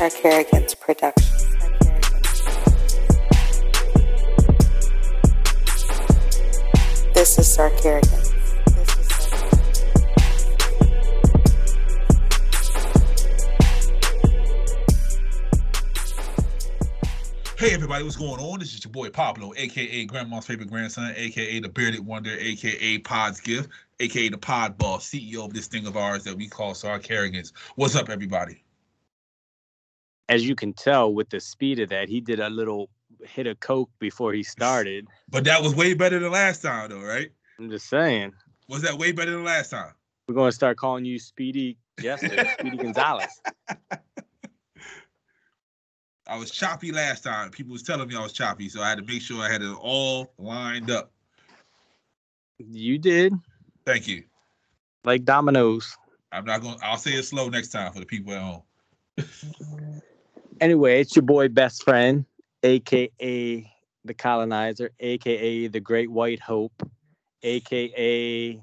Sarkarigans production. This is Sarkarigan. Hey everybody, what's going on? This is your boy Pablo, aka Grandma's favorite grandson, aka the bearded wonder, aka Pod's gift, aka the Pod Boss, CEO of this thing of ours that we call Sarkarigans. What's up, everybody? As you can tell with the speed of that, he did a little hit of coke before he started. But that was way better than last time, though, right? I'm just saying. Was that way better than last time? We're going to start calling you Speedy Jester, Speedy Gonzalez. I was choppy last time. People was telling me I was choppy, so I had to make sure I had it all lined up. You did, Thank you. like dominoes. I'm not going. to I'll say it slow next time for the people at home. Anyway, it's your boy best friend, aka the colonizer, aka the Great White Hope, aka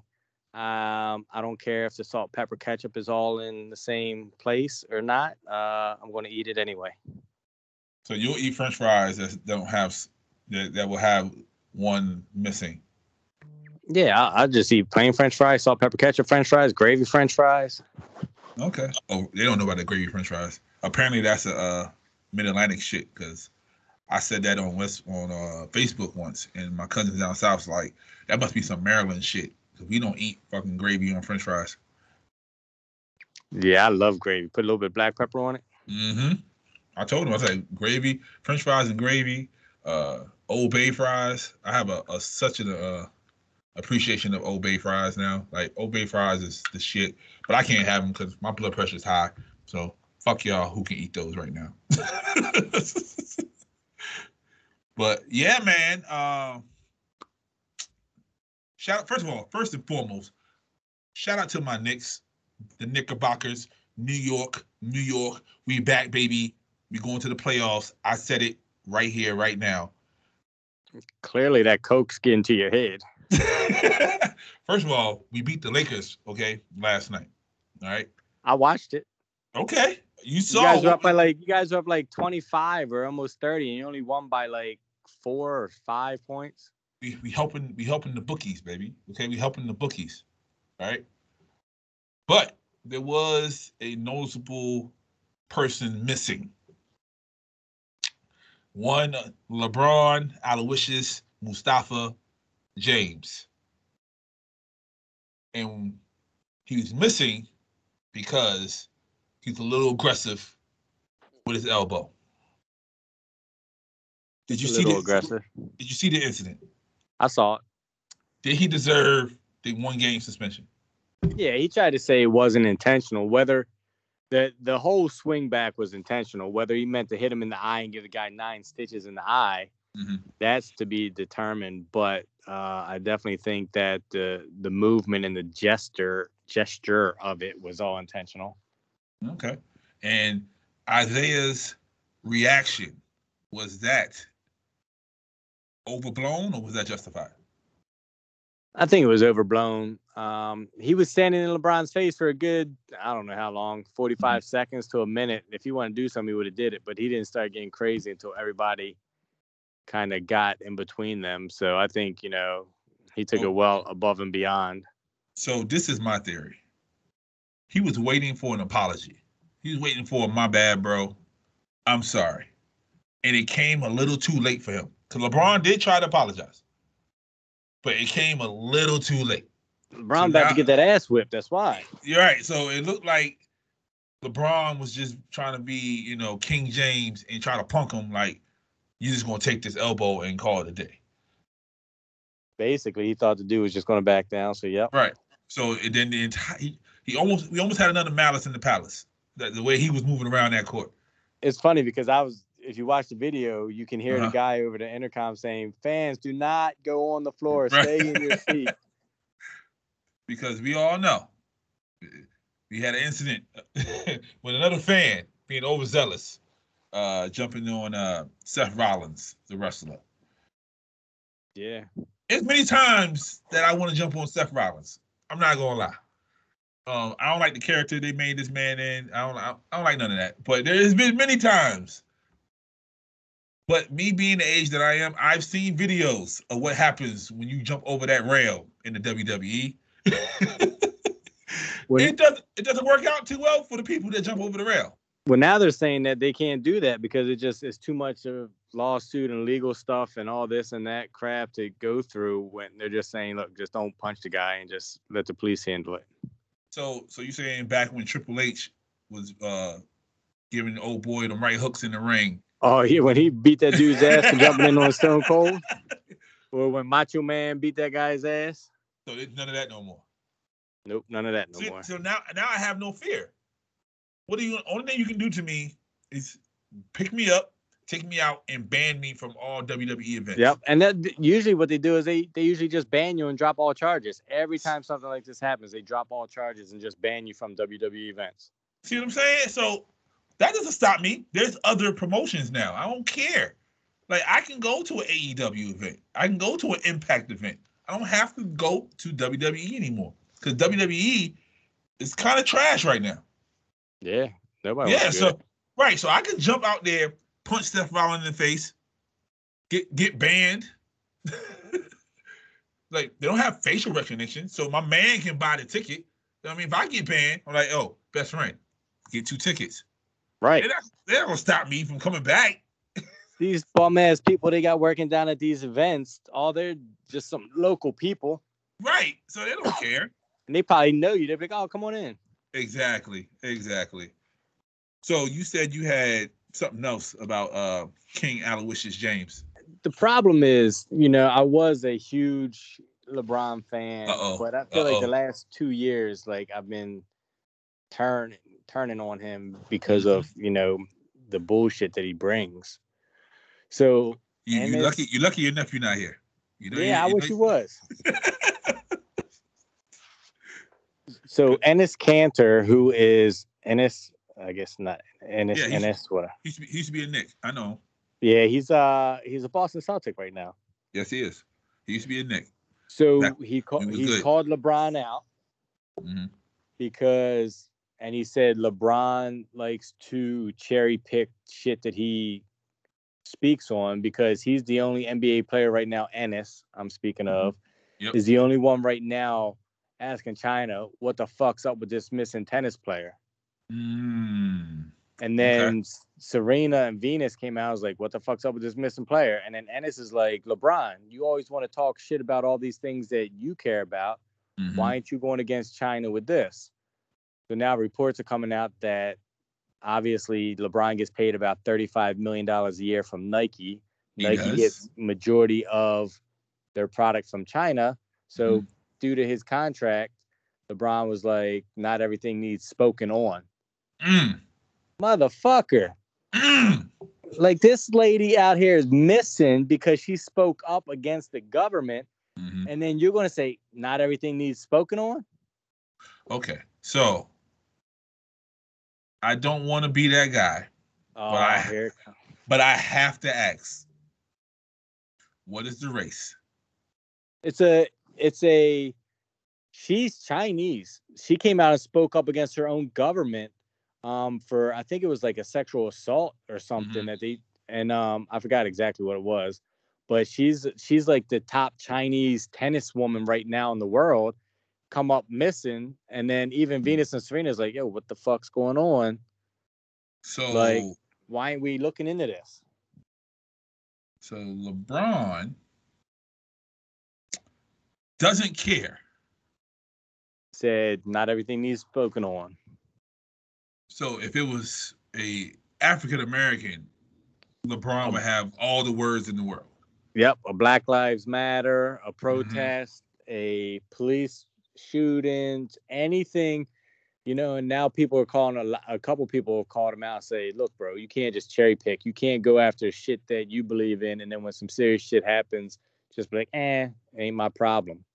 um, I don't care if the salt, pepper, ketchup is all in the same place or not. Uh, I'm going to eat it anyway. So you'll eat French fries that don't have that, that will have one missing. Yeah, I, I just eat plain French fries, salt, pepper, ketchup French fries, gravy French fries. Okay. Oh, they don't know about the gravy French fries. Apparently, that's a uh, Mid Atlantic shit. Because I said that on West on uh, Facebook once, and my cousins down south was like, that must be some Maryland shit. shit. 'cause we don't eat fucking gravy on French fries. Yeah, I love gravy. Put a little bit of black pepper on it. Mm-hmm. I told him I said gravy, French fries and gravy, uh, Old Bay fries. I have a, a such an uh, appreciation of Old Bay fries now. Like Old Bay fries is the shit, but I can't have them because my blood pressure is high. So fuck y'all who can eat those right now. but yeah, man. Um, shout out, first of all, first and foremost, shout out to my Knicks, the Knickerbockers, New York, New York. We back, baby. We going to the playoffs. I said it right here, right now. Clearly, that coke getting to your head. First of all, we beat the Lakers, okay, last night. All right. I watched it. Okay. You You guys are up by like you guys are up like 25 or almost 30, and you only won by like four or five points. we, we helping we helping the bookies, baby. Okay, we helping the bookies. All right. But there was a noticeable person missing. One LeBron Aloysius Mustafa James. And he was missing because he's a little aggressive with his elbow. Did you see the, aggressive. Did you see the incident? I saw it. Did he deserve the one game suspension? Yeah, he tried to say it wasn't intentional. Whether the the whole swing back was intentional, whether he meant to hit him in the eye and give the guy nine stitches in the eye, Mhm. that's to be determined. But uh, I definitely think that the the movement and the gesture gesture of it was all intentional. Okay. And Isaiah's reaction was that overblown or was that justified? I think it was overblown. Um, he was standing in LeBron's face for a good, I don't know how long, 45 seconds to a minute. If he wanted to do something, he would have did it, but he didn't start getting crazy until everybody kind of got in between them. So I think, you know, he took Oh. it well above and beyond. So this is my theory. He was waiting for an apology. He was waiting for my bad, bro. I'm sorry. And it came a little too late for him. Because LeBron did try to apologize. But it came a little too late. LeBron about now- to get that ass whipped. That's why. You're right. So it looked like LeBron was just trying to be, you know, King James and try to punk him like you just gonna take this elbow and call it a day. Basically, he thought the dude was just going to back down. So, yep. Right. So and then the entire he, he almost we almost had another malice in the palace. That the way he was moving around that court. It's funny because I was, if you watch the video, you can hear Uh-huh. the guy over the intercom saying, fans, do not go on the floor. Right. Stay in your seat. Because we all know we had an incident with another fan being overzealous, uh, jumping on uh, Seth Rollins, the wrestler. Yeah. As many times that I want to jump on Seth Rollins. I'm not gonna lie. Um, I don't like the character they made this man in. I don't. I don't like none of that. But there has been many times. But me being the age that I am, I've seen videos of what happens when you jump over that rail in the WWE. When- it doesn't. It doesn't work out too well for the people that jump over the rail. Well, now they're saying that they can't do that because it just is too much of lawsuit and legal stuff and all this and that crap to go through. When they're just saying, look, just don't punch the guy and just let the police handle it. So, so you saying back when Triple H was uh giving the old boy the right hooks in the ring? Oh, yeah, when he beat that dude's ass for jumping in on Stone Cold, or when Macho Man beat that guy's ass. So there's none of that no more. Nope, none of that no See, more. so now, now I have no fear. What do you? Only thing you can do to me is pick me up, take me out, and ban me from all WWE events. Yep, and that usually what they do is they they usually just ban you and drop all charges. Every time something like this happens, they drop all charges and just ban you from WWE events. See what I'm saying? So that doesn't stop me. There's other promotions now. I don't care. Like I can go to an AEW event. I can go to an Impact event. I don't have to go to WWE anymore because WWE is kind of trash right now. Yeah, nobody. yeah, so it. right, so I can jump out there, punch Seth Rollins in the face, get get banned. like they don't have facial recognition, so my man can buy the ticket. I mean, if I get banned, I'm like, oh, best friend, get two tickets. right. They're not, they're not gonna stop me from coming back. These bum ass people they got working down at these events, all they're just some local people, Right. So they don't care. and they probably know you. They're like, oh, come on in. Exactly. Exactly. So you said you had something else about uh King Aloysius James. the problem is, you know, I was a huge LeBron fan, Uh-oh. but I feel like the last two years, like I've been turning turning on him because of you know the bullshit that he brings. So You, you lucky you lucky your nephew not here. You know, yeah, I you wish know- he was. so Enes Kanter, who is Enes, I guess not Enes, Yeah, he's- Enes, what? He used, to be, he to be a Knick. I know. Yeah, he's uh he's a Boston Celtic right now. Yes, he is. He used to be a Knick. So That- he called he called LeBron out. hmm because and he said LeBron likes to cherry pick shit that he speaks on because he's the only NBA player right now, Enes, I'm speaking Mhm. of, Yep. is the only one right now asking China what the fuck's up with this missing tennis player. Mm. And then Serena and Venus came out, and was like, what the fuck's up with this missing player? And then Enes is like, LeBron, you always want to talk shit about all these things that you care about. Mhm. why aren't you going against China with this? So now reports are coming out that obviously LeBron gets paid about $35 million a year from Nike. He Nike does? gets majority of their product from China. So Mhm. due to his contract, LeBron was like, not everything needs spoken on. Mm. Motherfucker. Mm. Like this lady out here is missing because she spoke up against the government. Mhm. And then you're going to say, not everything needs spoken on? Okay. So I don't want to be that guy, Oh, I- it comes. but I have to ask. What is the race? it's a it's a she's chinese she came out and spoke up against her own government um for i think it was like a sexual assault or something Mhm. that they and um i forgot exactly what it was but she's she's like the top chinese tennis woman right now in the world come up missing and then even venus and serena's like yo what the fuck's going on So Like- why ain't we looking into this so LeBron doesn't care. said not everything needs spoken on So if it was a African American, LeBron would have all the words in the world. Yep, a Black Lives Matter, a protest, a police shootings, anything, you know. And now people are calling a, a couple people have called him out and say, "Look, bro, you can't just cherry pick. You can't go after shit that you believe in, and then when some serious shit happens, just be like, eh, ain't my problem."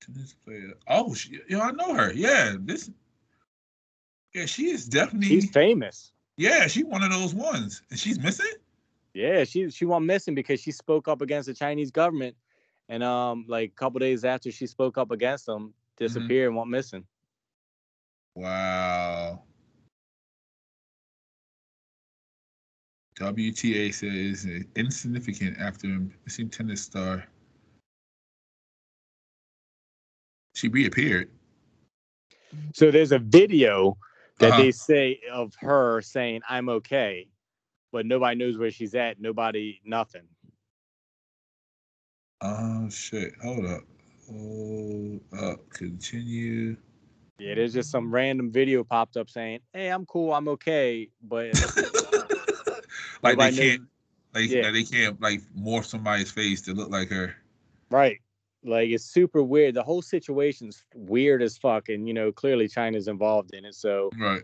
Tennis player. Oh, she, yo, I know her. Yeah, this. Yeah, she is definitely. She's famous. yeah, she's one of those ones, and she's missing. Yeah, she she went missing because she spoke up against the Chinese government, and um, like a couple days after she spoke up against them, disappear and went missing. Wow. WTA says insignificant after missing tennis star. She reappeared. So there's a video that Uh-huh. they say of her saying I'm okay, but nobody knows where she's at. Nobody, nothing. Oh shit! Hold up. Hold up. Continue. Yeah, there's just some random video popped up saying, "Hey, I'm cool, I'm okay," but like they nobody can't. Like Yeah. they can't like morph somebody's face to look like her. right. Like it's super weird. The whole situation's weird as fuck, and you know clearly China's involved in it. So Right.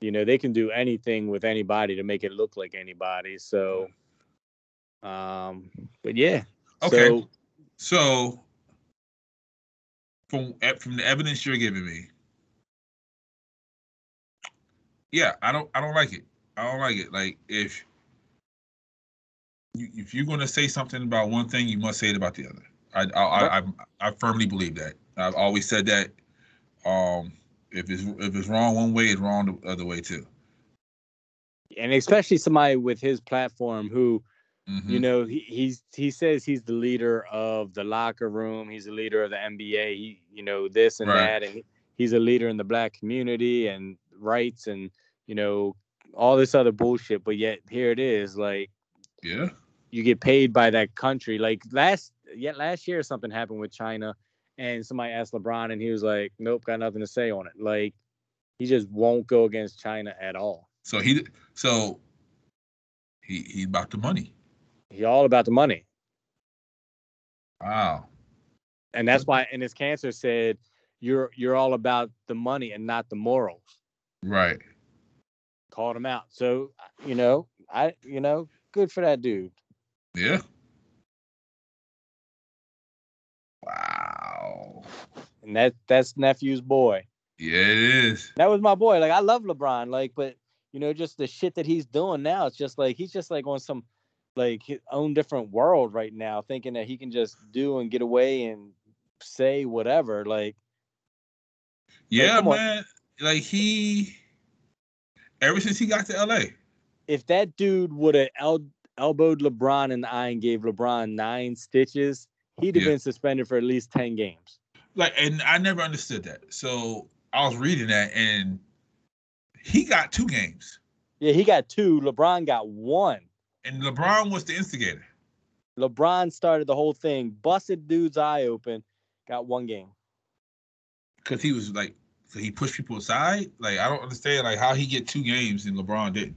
you know they can do anything with anybody to make it look like anybody. So, um, but yeah. Okay. So, So, from from the evidence you're giving me, yeah, I don't I don't like it. I don't like it. Like if you, if you're going to say something about one thing, you must say it about the other. I I, I I I firmly believe that. I've always said that. Um, if it's if it's wrong one way, it's wrong the other way too. and especially somebody with his platform who Mhm. you know he, he's he says he's the leader of the locker room he's the leader of the nba he you know this and Right. that and he's a leader in the black community and rights and you know all this other bullshit but yet here it is like yeah. you get paid by that country like last yeah last year something happened with china and somebody asked lebron and he was like nope got nothing to say on it like he just won't go against china at all So he so he he's about the money. he all about the money Wow. and that's why and his Kanter said you're you're all about the money and not the morals Right. called him out so you know i you know good for that dude Yeah. Wow. and that that's nephew's boy Yeah, it is. that was my boy like i love lebron like but you know just the shit that he's doing now it's just like he's just like on some like his own different world right now thinking that he can just do and get away and say whatever like Yeah, on. man. Like he, ever since he got to LA. if that dude would have el- elbowed LeBron in the eye and gave LeBron nine stitches, he'd have Yeah. been suspended for at least 10 games. Like, and I never understood that. So I was reading that, and he got two games, Yeah, he got two. LeBron got one. and LeBron was the instigator. LeBron started the whole thing, busted dude's eye open, got one game. because he was like so he pushed people aside. Like I don't understand like how he get two games and LeBron didn't.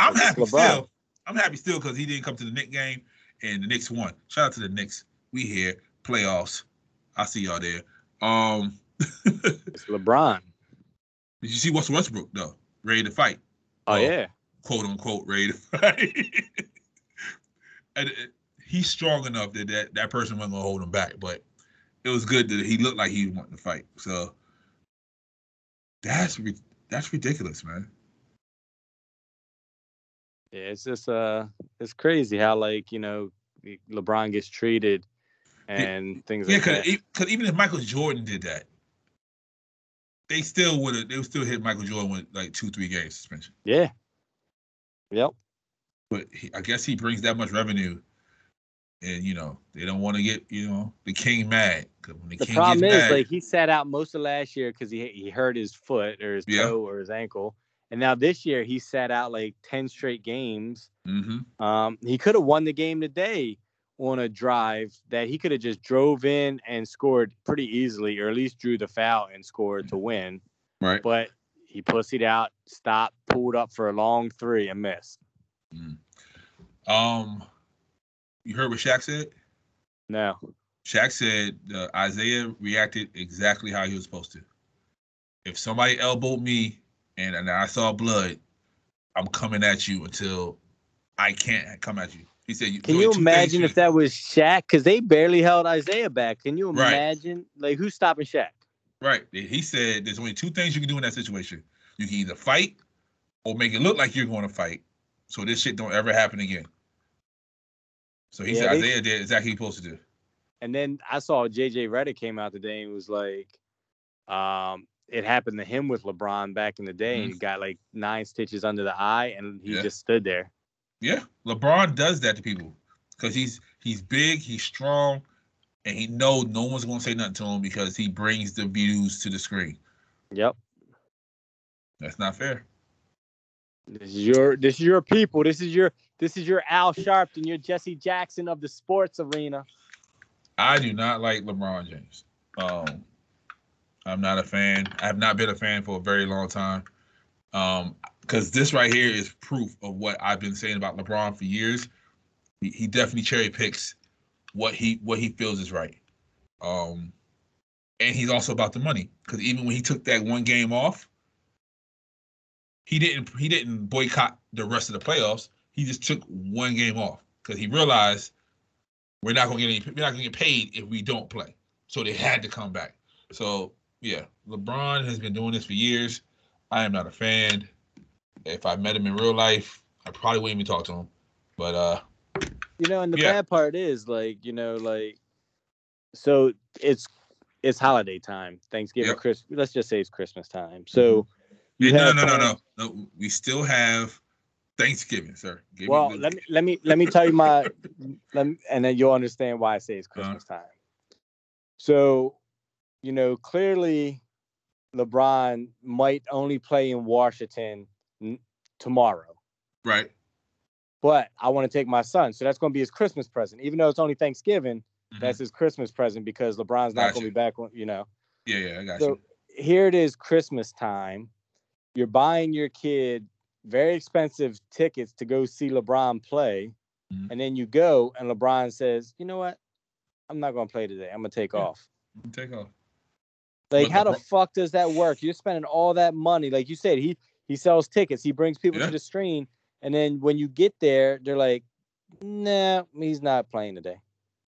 I'm happy LeBron. still. I'm happy still because he didn't come to the Knicks game and the Knicks won. Shout out to the Knicks. We here playoffs. I see y'all there. Um, It's LeBron. Did you see what's Westbrook though? Ready to fight, Oh, yeah. quote unquote, ready to fight. and uh, he's strong enough that, that that person wasn't gonna hold him back. But it was good that he looked like he was wanting to fight. So that's that's ridiculous, man. Yeah, it's just uh it's crazy how like, you know, LeBron gets treated and things Yeah, like that. because even if Michael Jordan did that, they still would have they would still hit Michael Jordan with like two three games suspension. yeah. Yep. But he, I guess he brings that much revenue, and you know they don't want to get you know the king mad the, The problem is, mad, like, he sat out most of last year because he he hurt his foot or his Yeah. toe or his ankle, and now this year he sat out like ten straight games. Mhm. Um, he could have won the game today on a drive that he could have just drove in and scored pretty easily, or at least drew the foul and scored to win. right? But he pussied out, stopped, pulled up for a long three and missed. Um, you heard what Shaq said? No, Shaq said uh, Isaiah reacted exactly how he was supposed to. If somebody elbowed me and, and I saw blood, I'm coming at you until I can't come at you. He said, can you imagine if that was Shaq? Because they barely held Isaiah back. Can you Right. imagine? Like who's stopping Shaq? Right. He said there's only two things you can do in that situation. You can either fight or make it look like you're going to fight, so this shit don't ever happen again. So he Yeah, said they- Isaiah did exactly what he was supposed to do. And then I saw JJ Redick came out today and was like, Um, it happened to him with LeBron back in the day, and he got like nine stitches under the eye, and he Yeah. just stood there. Yeah, LeBron does that to people because he's he's big, he's strong, and he know no one's gonna say nothing to him because he brings the views to the screen. Yep. That's not fair. This is your this is your people. This is your this is your Al Sharpton, your Jesse Jackson of the sports arena. I do not like LeBron James. Um, I'm not a fan. I have not been a fan for a very long time. Um, because this right here is proof of what I've been saying about LeBron for years. He, he definitely cherry picks what he what he feels is right. Um, and he's also about the money because even when he took that one game off, he didn't he didn't boycott the rest of the playoffs. He just took one game off because he realized we're not gonna get any we're not gonna get paid if we don't play. So they had to come back. So yeah, LeBron has been doing this for years. I am not a fan. If I met him in real life, I probably wouldn't even talk to him. But uh You know, and the Yeah. bad part is like, you know, like so it's it's holiday time, Thanksgiving, Yep. Chris let's just say it's Christmas time. So yeah, you no, no, no, no, no. We still have Thanksgiving, sir. Give Well, the- let me let me let me tell you my let me, and then you'll understand why I say it's Uh-huh. Christmas time. So, you know, clearly LeBron might only play in Washington tomorrow, right. but I want to take my son, so that's going to be his Christmas present. Even though it's only Thanksgiving, Mhm. that's his Christmas present because LeBron's not Gotcha. going to be back. You know, yeah, yeah, I got you. so you. here it is, Christmas time. You're buying your kid very expensive tickets to go see LeBron play, Mhm. and then you go and LeBron says, "You know what? I'm not going to play today. I'm going to take Yeah. off." Take off. Like, how the fuck does that work? You're spending all that money, like you said. He he sells tickets. He brings people Yeah. to the screen, and then when you get there, they're like, "Nah, he's not playing today."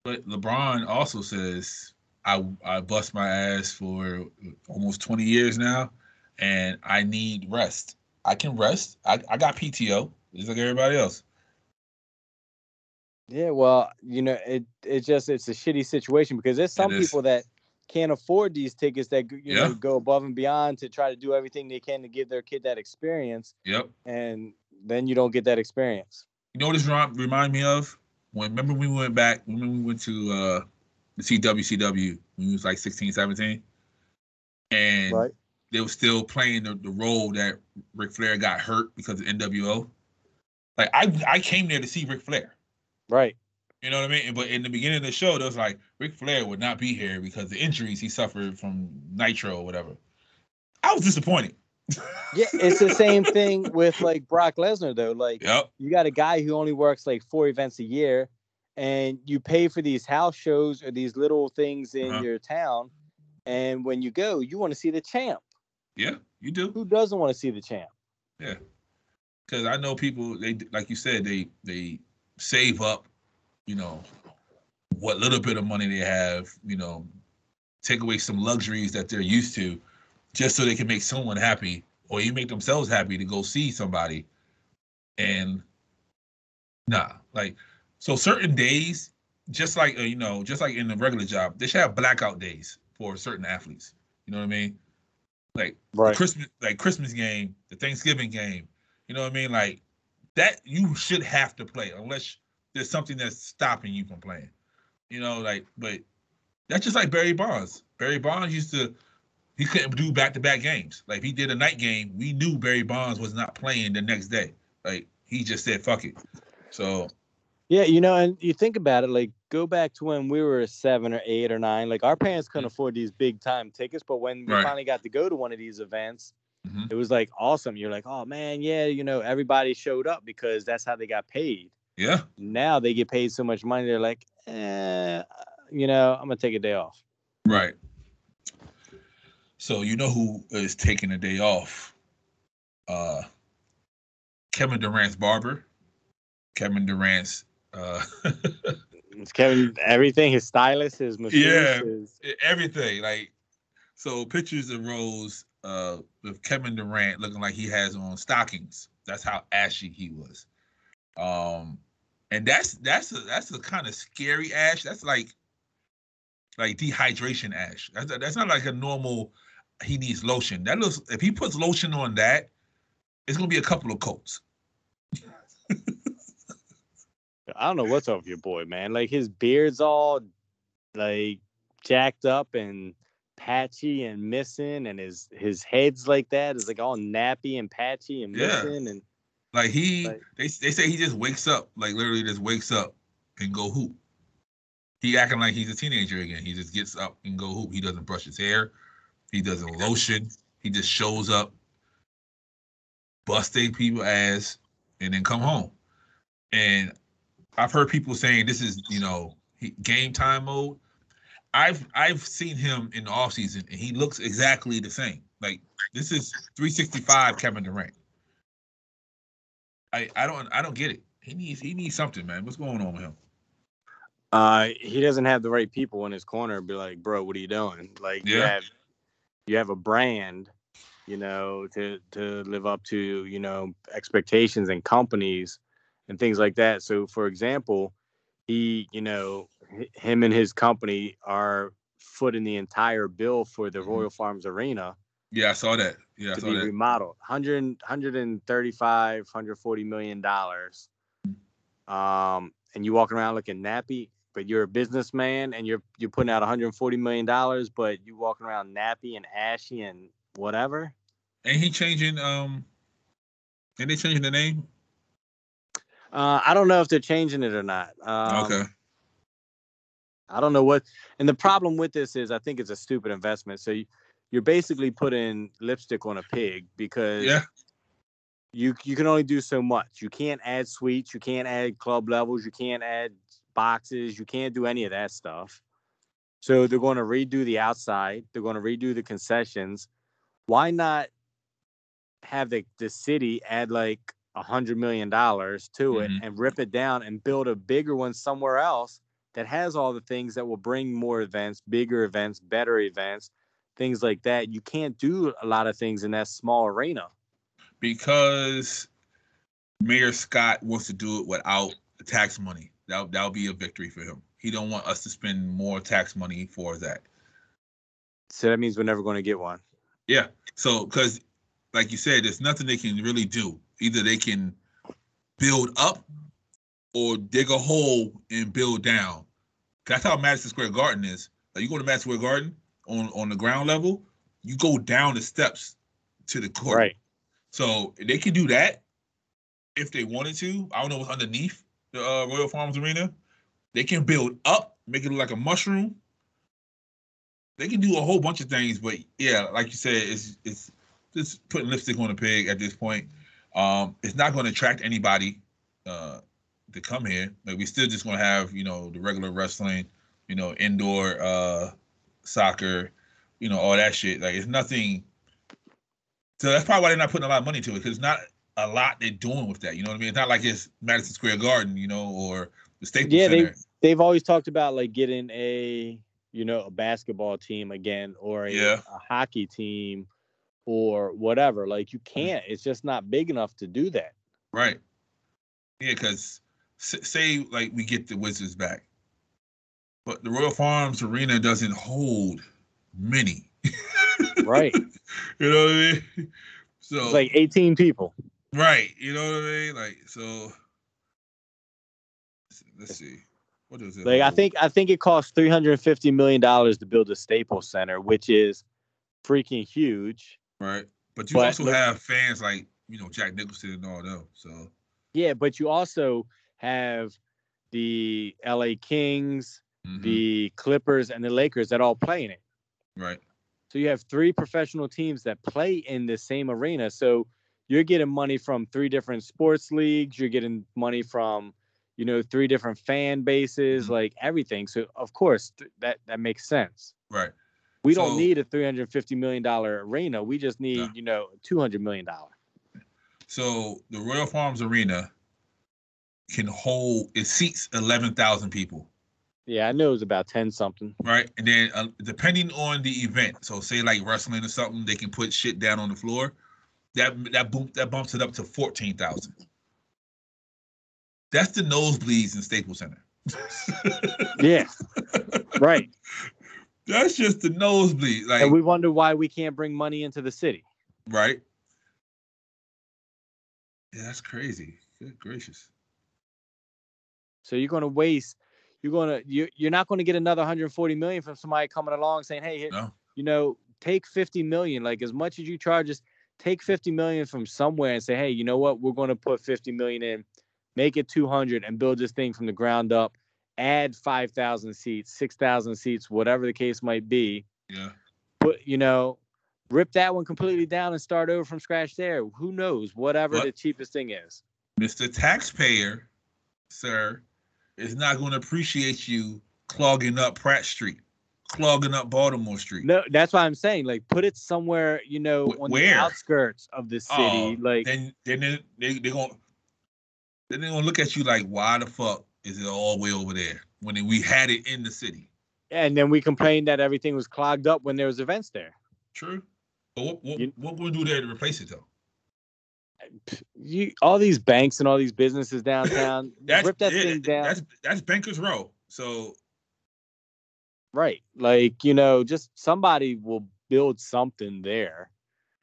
But LeBron also says, I I bust my ass for almost 20 years now, and I need rest. I can rest. I, I got PTO, just like everybody else. Yeah, well, you know, it it just it's a shitty situation because there's some people that can't afford these tickets that you know Yeah. go above and beyond to try to do everything they can to give their kid that experience, Yep. and then you don't get that experience. You know what this remind, me of? When remember we went back, when we went to uh the CWCW when we was like 16, 17? And Right. they were still playing the, the role that Ric Flair got hurt because of NWO. Like I I came there to see Ric Flair. Right. You know what I mean? But in the beginning of the show, there was like Ric Flair would not be here because the injuries he suffered from Nitro or whatever. I was disappointed. Yeah, it's the same thing with like Brock Lesnar though. Like Yep. you got a guy who only works like four events a year, and you pay for these house shows or these little things in Uh-huh. your town, and when you go, you want to see the champ. Yeah, you do. Who doesn't want to see the champ? Yeah. Because I know people. They like you said. They they save up. You know, what little bit of money they have. You know, take away some luxuries that they're used to, just so they can make someone happy, or you make themselves happy to go see somebody. And nah, like so certain days, just like uh, you know, just like in the regular job, they should have blackout days for certain athletes. You know what I mean? Like the Christmas like Christmas game, the Thanksgiving game. You know what I mean? Like that you should have to play unless there's something that's stopping you from playing. You know, like but that's just like Barry Bonds. Barry Bonds used to he couldn't do back to back games. Like he did a night game, we knew Barry Bonds was not playing the next day. Like he just said fuck it. So Yeah, you know, and you think about it, like go back to when we were seven or eight or nine. Like our parents couldn't afford these big time tickets, but when we. Right. finally got to go to one of these events, Mhm. it was like awesome. You're like, oh man, yeah, you know, everybody showed up because that's how they got paid. Yeah, Now they get paid so much money, they're like, eh, you know, I'm gonna take a day off. right. So you know who is taking a day off? Uh Kevin Durant's barber. Kevin Durant's uh It's Kevin, everything, his stylist, his masseuse, Yeah. his everything. Like so pictures of Rose uh with Kevin Durant looking like he has on stockings. That's how ashy he was. Um and that's that's a that's a kind of scary ash. That's like like dehydration ash. That's that's not like a normal he needs lotion. That looks if he puts lotion on that, it's gonna be a couple of coats. I don't know what's up with your boy, man. Like his beard's all like jacked up and patchy and missing, and his his head's like that. It's like all nappy and patchy and Yeah. missing. And Like he, they they say he just wakes up, like literally just wakes up and go hoop. He acting like he's a teenager again. He just gets up and go hoop. He doesn't brush his hair. He doesn't lotion. He just shows up, bust they people ass, and then come home. And I've heard people saying this is you know he, game time mode. I've I've seen him in the offseason and he looks exactly the same. Like this is 365 Kevin Durant. I I don't I don't get it. He needs he needs something, man. What's going on with him? uh, he doesn't have the right people in his corner. Be like, bro, what are you doing? Like you have you have a brand, you know, to to live up to, you know, expectations and companies and things like that. So, for example, he, you know, him and his company are footing the entire bill for the Mhm. Royal Farms Arena Yeah, I saw that. Yeah, to be that. remodeled 100 135 140 million dollars um and you walking around looking nappy but you're a businessman and you're you're putting out 140 million dollars but you walking around nappy and ashy and whatever Ain't he changing um ain't they changing the name? uh i don't know if they're changing it or not um, okay. I don't know what. And the problem with this is, I think it's a stupid investment. So you, you're basically putting lipstick on a pig because Yeah. you you can only do so much. You can't add suites, You can't add club levels. You can't add boxes. You can't do any of that stuff. So they're going to redo the outside. They're going to redo the concessions. Why not have the the city add like a hundred million dollars to it Mhm. and rip it down and build a bigger one somewhere else that has all the things that will bring more events, bigger events, better events, things like that. You can't do a lot of things in that small arena. Because Mayor Scott wants to do it without tax money. That that'll be a victory for him. He don't want us to spend more tax money for that. So that means we're never going to get one. Yeah. So, because, like you said, there's nothing they can really do. Either they can build up or dig a hole and build down. That's how Madison Square Garden is. Like you go to Madison Square Garden on on the ground level, you go down the steps to the court. Right. So they can do that if they wanted to. I don't know what's underneath the uh, Royal Farms Arena. They can build up, make it look like a mushroom. They can do a whole bunch of things, but yeah, like you said, it's it's just putting lipstick on a pig at this point. Um, it's not going to attract anybody uh, to come here. Like we still just going to have you know the regular wrestling, you know indoor uh, soccer, you know all that shit. Like it's nothing. So that's probably why they're not putting a lot of money to it because it's not a lot they're doing with that. You know what I mean? It's not like it's Madison Square Garden, you know, or the Staples Yeah, Center. they they've always talked about like getting a you know a basketball team again or a, Yeah. a hockey team or whatever. Like you mm. can't. It's just not big enough to do that. Right. Yeah, because say like we get the Wizards back, but the Royal Farms Arena doesn't hold many. Right. You know what I mean? So It's like 18 people. right, you know what I mean? Like so. Let's see. What is it? Like I think I think it costs 350 million dollars to build a Staples Center, which is freaking huge. right, but you but also have fans like you know Jack Nicholson and all them. So Yeah, but you also have the LA Kings, mhm, the Clippers, and the Lakers that all play in it. right, So you have three professional teams that play in the same arena. So you're getting money from three different sports leagues. You're getting money from, you know, three different fan bases, Mhm. like everything. So of course th- that that makes sense. right. We So- don't need a 350 million dollar arena. We just need, No. you know, 200 million dollar. So the Royal Farms Arena can hold it seats eleven thousand people. Yeah, I know it was about 10 something. right? And then uh, depending on the event, so say like wrestling or something, they can put shit down on the floor. That that boom that bumps it up to fourteen thousand. That's the nosebleeds in Staples Center. Yeah, right. That's just the nosebleed. Like and we wonder why we can't bring money into the city. right? Yeah, that's crazy. Good gracious. So you're going to waste. You're going to you you're not going to get another 140 million from somebody coming along saying, "Hey, here, No. you know, take 50 million. Like as much as you charge us, take 50 million from somewhere and say, hey, you know what? We're going to put 50 million in, make it 200, and build this thing from the ground up. Add 5,000 seats, 6,000 seats, whatever the case might be. Yeah. Put you know, rip that one completely down and start over from scratch there. Who knows? Whatever What? the cheapest thing is. Mr. Taxpayer, sir, is not going to appreciate you clogging up Pratt Street, clogging up Baltimore Street. No, that's why I'm saying, like, put it somewhere, you know, Wh- on where? the outskirts of the oh, city. Oh, like, Then then they they gonna then they're gonna look at you like, why the fuck is it all the way over there when we had it in the city? and then we complained that everything was clogged up when there was events there. True. But what what, You- what we do there to replace it though? You all these banks and all these businesses downtown, That's rip that thing down. That's that's Bankers Row. So right. Like, you know, just somebody will build something there.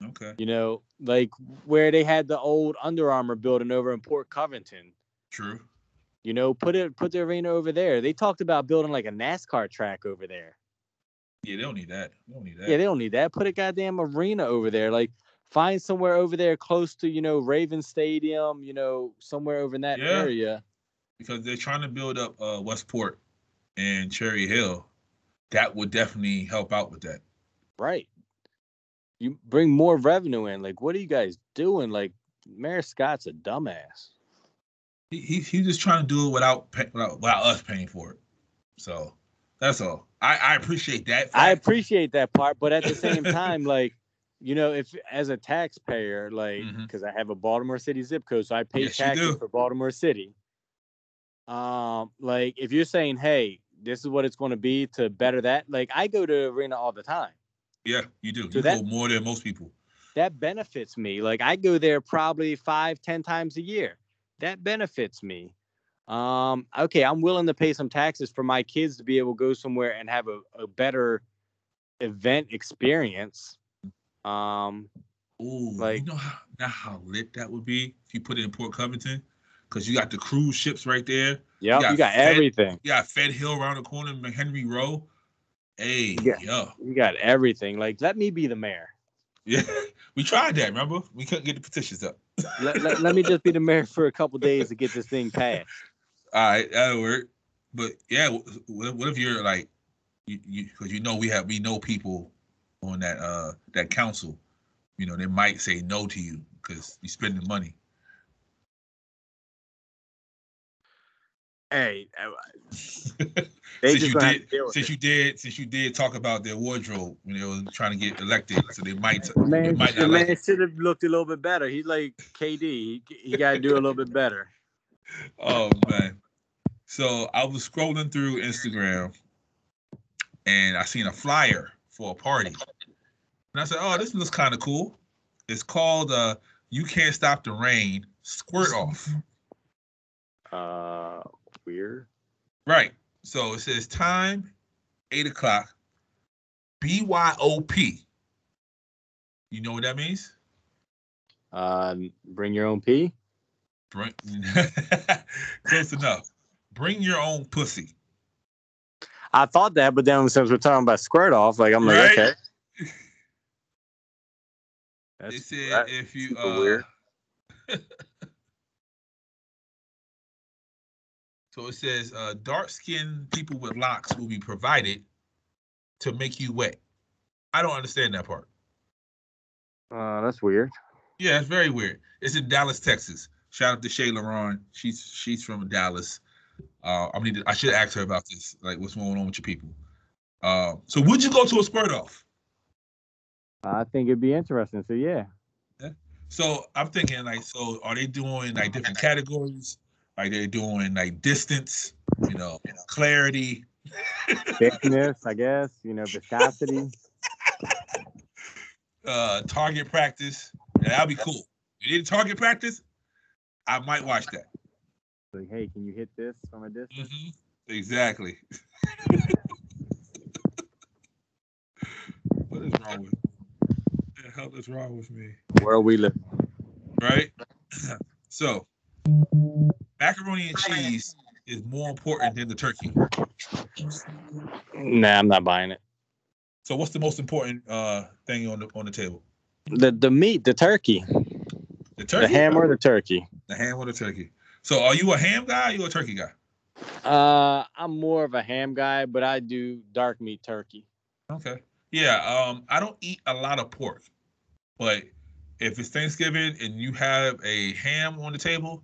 okay, You know, like where they had the old Under Armour building over in Port Covington. true. You know, put it put the arena over there. They talked about building like a NASCAR track over there. Yeah, they don't need that. They don't need that. Yeah, they don't need that. Put a goddamn arena over there. Like find somewhere over there close to, you know, Raven Stadium, you know, somewhere over in that Yeah. area. because they're trying to build up uh, Westport and Cherry Hill. That would definitely help out with that. Right. You bring more revenue in. Like, what are you guys doing? Like, Mayor Scott's a dumbass. He, he he's just trying to do it without without, without us paying for it. So that's all. I, I appreciate that. I appreciate that part, but at the same time, like, you know, if as a taxpayer, like, because I have a Baltimore City zip code, so I pay Yes, taxes for Baltimore City. Um, like, if you're saying, hey, this is what it's going to be to better that, like, I go to arena all the time. Yeah, you do. So you that- go more than most people. that benefits me. Like I go there probably five, ten times a year. That benefits me. Um, okay, I'm willing to pay some taxes for my kids to be able to go somewhere and have a, a better event experience. Um, Ooh, Like- you know how know how lit that would be if you put it in Port Covington, because you got the cruise ships right there. yeah, got you got fed- everything. You got Fed Hill around the corner, McHenry Row. Hey, Yeah. yeah, You got everything. Like, let me be the mayor. yeah. We tried that. Remember, we couldn't get the petitions up. Let, let, let me just be the mayor for a couple days to get this thing passed. All right, that'll work. But yeah, what, what if you're like, you because you, know we have we know people on that uh that council, you know they might say no to you because you're spending money. Hey, uh, since you gonna have to did since it. you did since you did talk about their wardrobe when they were trying to get elected, so they might they Man, might the not like it. should have looked a little bit better. He's like KD. He, he got to do a little bit better. Oh man. So I was scrolling through Instagram and I seen a flyer for a party. And I said, Oh, this looks kind of cool. It's called uh You Can't Stop the Rain Squirt Off. Uh, weird. Right. So it says time, eight o'clock, BYOP. You know what that means? Um, bring your own pee. Bring close enough. Bring your own pussy. I thought that, but then since we're talking about squirt off, like I'm like, Right? okay. It That's said that- if you uh weird. so it says uh dark skinned people with locks will be provided to make you wet. I don't understand that part. uh, that's weird. Yeah, it's very weird. It's in Dallas, Texas. Shout out to Shay Laron. She's she's from Dallas. Uh, I mean, I should ask her about this. Like, what's going on with your people? Uh, so, would you go to a squirt off? I think it'd be interesting. So yeah, So, I'm thinking like, so are they doing like different categories? Like they're doing like distance, you know, clarity, thickness, I guess. You know, viscosity. uh, target practice. And that'd be cool. You did target practice? I might watch that. Like, hey, can you hit this from a distance? hmm Exactly. What is wrong with? What the hell is wrong with me? Where we live. Right. so, macaroni and cheese is more important than the turkey. Nah, I'm not buying it. So, what's the most important uh thing on the on the table? The the meat, the turkey, The turkey, the ham or the turkey. the ham or the turkey. So, are you a ham guy? Or you a turkey guy? Uh, I'm more of a ham guy, but I do dark meat turkey. Okay. Yeah. Um, I don't eat a lot of pork, but if it's Thanksgiving and you have a ham on the table,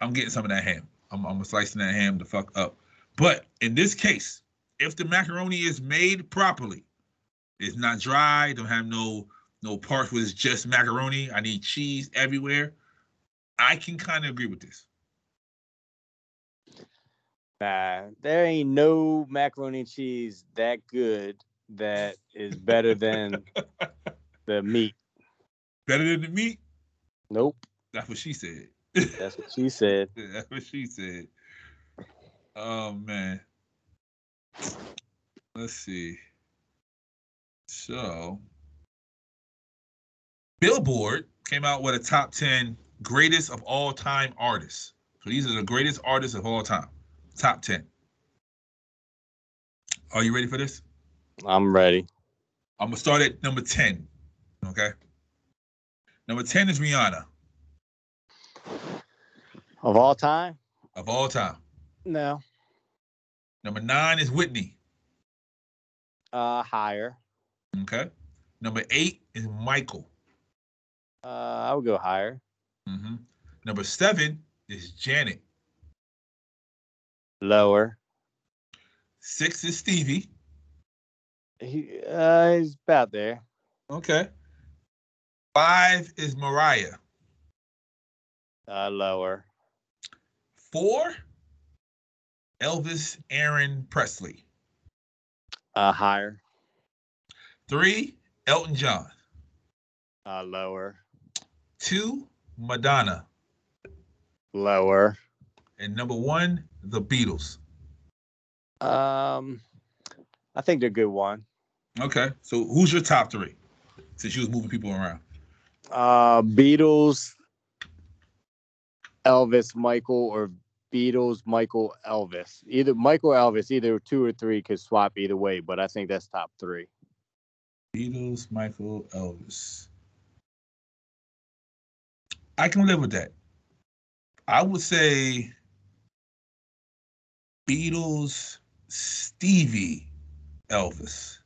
I'm getting some of that ham. I'm, I'm slicing that ham the fuck up. But in this case, if the macaroni is made properly, it's not dry, don't have no no parts where it's just macaroni. I need cheese everywhere. I can kind of agree with this. Nah, there ain't no macaroni and cheese that good that is better than the meat. Better than the meat. Nope, That's what she said. that's what she said. That's what she said. Oh man. Let's see. So Billboard came out with a top 10 greatest of all time artists. So these are the greatest artists of all time. Top 10. Are you ready for this? I'm ready. I'm gonna start at number 10. Okay. Number 10 is Rihanna Of all time? of all time. No. Number nine is Whitney. Uh, higher. Okay. Number eight is Michael. Uh, I would go higher. hmm Number seven is Janet. Lower. Six is Stevie. He, uh, he's about there. Okay. Five is Mariah. Uh, lower. Four, Elvis Aaron Presley. Uh, higher. Three, Elton John. Uh, lower. Two, Madonna. Lower. And number one, the Beatles. Um, I think they're a good one. Okay. So who's your top three? Since you was moving people around. Uh, Beatles, Elvis, Michael, or Beatles, Michael, Elvis. Either Michael, Elvis, either two or three could swap either way, but I think that's top three. Beatles, Michael, Elvis. I can live with that. I would say Beatles, Stevie, Elvis.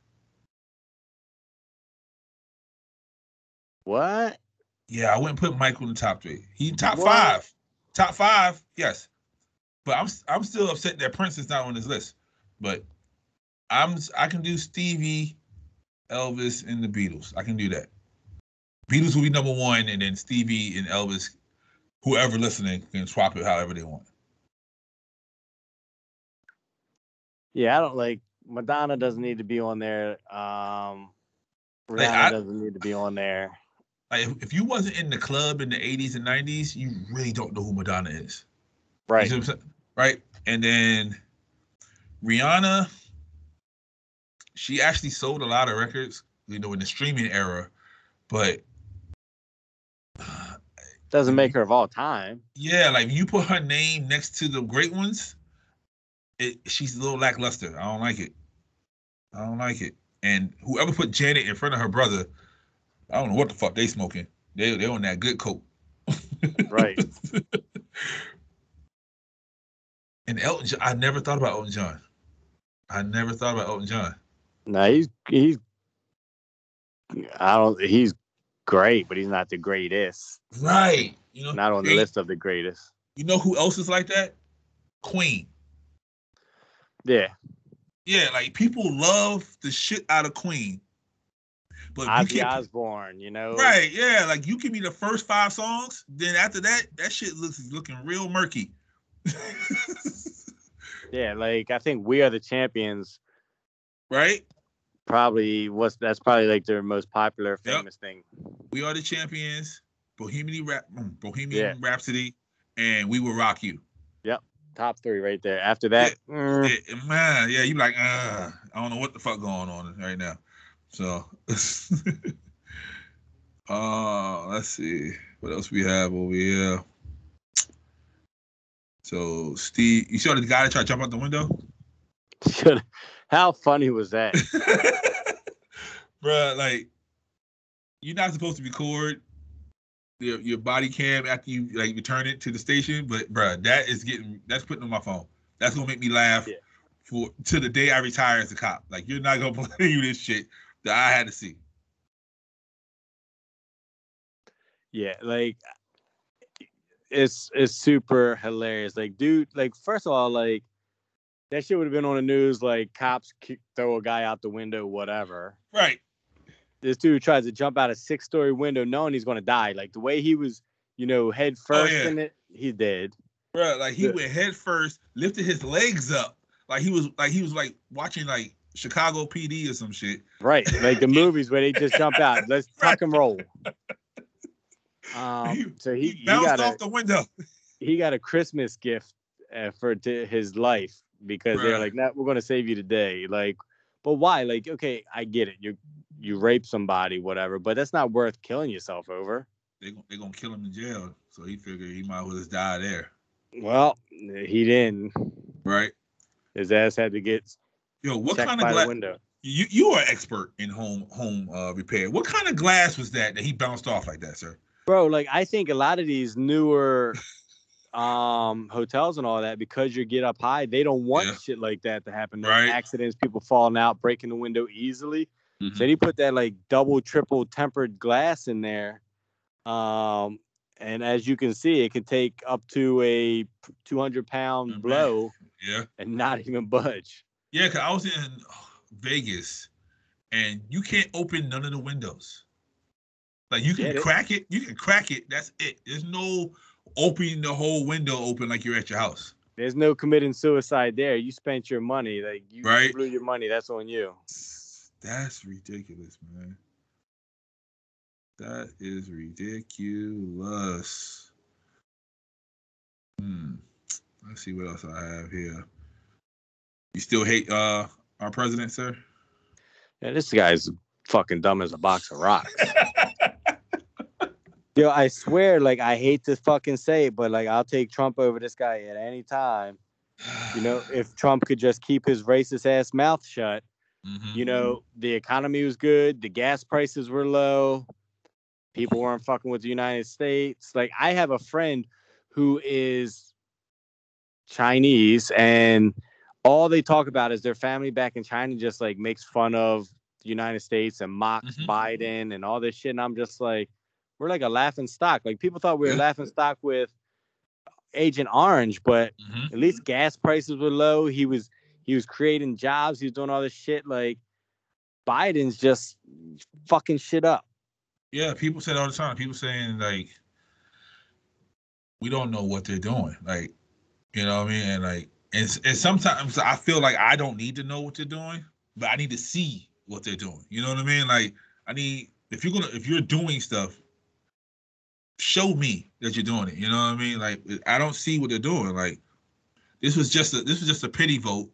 What? Yeah, I wouldn't put Michael in the top three. He top What? five. Top five, yes. But I'm I'm still upset that Prince is not on this list. But I'm I can do Stevie, Elvis, and the Beatles. I can do that. Beatles will be number one, and then Stevie and Elvis, whoever listening can swap it however they want. Yeah, I don't like Madonna doesn't need to be on there. Um Rihanna Like, I- doesn't need to be on there. Like if, you wasn't in the club in the 80s and 90s, you really don't know who Madonna is. Right. see what Right. And then Rihanna, she actually sold a lot of records, you know, in the streaming era. But Doesn't make her of all time. yeah, like you put her name next to the great ones, it she's a little lackluster. I don't like it. I don't like it. And whoever put Janet in front of her brother, I don't know what the fuck they smoking. They they on that good coke. Right. and Elton John, I never thought about Elton John. I never thought about Elton John. No, he's he's I don't he's great, but he's not the greatest. Right. You know, Not on the list of the greatest. You know who else is like that? Queen. Yeah. Yeah, like people love the shit out of Queen. But you Ozzy can't Osbourne, you know. Right, yeah. Like you give me the first five songs, then after that, that shit looks looking real murky. Yeah, like I think We Are the Champions right? probably what's that's probably like their most popular Yep. famous thing. We are the champions. Bohemian Rap, mm, Bohemian Yeah. Rhapsody, and We Will Rock You. Top three right there. After that, mm, Yeah, man, yeah, you like, uh, I don't know what the fuck going on right now. So, uh, let's see what else we have over here. So, Steve, you saw the guy that tried to jump out the window? How funny was that? Bruh, like, you're not supposed to record your, your body cam after you like return it to the station, but bruh, that is getting that's putting on my phone. That's gonna make me laugh Yeah. for to the day I retire as a cop. Like, you're not gonna believe this shit that I had to see. Yeah, like it's it's super hilarious. Like, dude, like first of all, like that shit would have been on the news. Like, cops throw a guy out the window, whatever. Right. This dude tries to jump out a six story window, knowing he's gonna die. Like the way he was, you know, head first Oh, yeah. in it, he's dead. Bruh, like he Yeah. went head first, lifted his legs up, like he was like he was like watching like Chicago PD or some shit. Right, like the movies where they just jump out. Let's tuck and roll. Um, so he, He he bounced got off a the window. he got a Christmas gift uh, for to his life because they're like, "No, we're gonna save you today." Like, but why? Like, okay, I get it. You you rape somebody, whatever, but that's not worth killing yourself over. They they gonna kill him in jail, so he figured he might as well just die there. Well, he didn't. Right. His ass had to get Yo, what kind of the glass? window. You you are an expert in home home uh, repair. What kind of glass was that that he bounced off like that, sir? bro like i think a lot of these newer um hotels and all that because you get up high they don't want Yeah. shit like that to happen Right. accidents people falling out breaking the window easily Mhm. so he put that like double triple tempered glass in there um and as you can see it can take up to a 200 pound blow Yeah. and not even budge Yeah, cause I was in oh, Vegas, and you can't open none of the windows. Like you can Get it. crack it, you can crack it. That's it. There's no opening the whole window open like you're at your house. there's no committing suicide there you spent your money like you Right. blew your money that's on you That's ridiculous, man. That is ridiculous. Hmm. Let's see what else I have here. You still hate uh our president, sir? Yeah, this guy's fucking dumb as a box of rocks. Yo, I swear, like I hate to fucking say it, but like I'll take Trump over this guy at any time. You know, if Trump could just keep his racist ass mouth shut, Mhm. you know, the economy was good, the gas prices were low, people weren't fucking with the United States. Like I have a friend who is Chinese and all they talk about is their family back in China just like makes fun of the United States and mocks Mhm. Biden and all this shit. And I'm just like, we're like a laughing stock. Like people thought we were Yeah. laughing stock with Agent Orange, but Mhm. at least gas prices were low. He was he was creating jobs. He was doing all this shit. Like Biden's just fucking shit up. Yeah, people say all the time. People saying like, we don't know what they're doing. Like, you know what I mean? And like, and, and sometimes I feel like I don't need to know what they're doing, but I need to see what they're doing. You know what I mean? Like, I need if you're gonna if you're doing stuff, show me that you're doing it. You know what I mean? Like, I don't see what they're doing. Like, this was just a this was just a pity vote.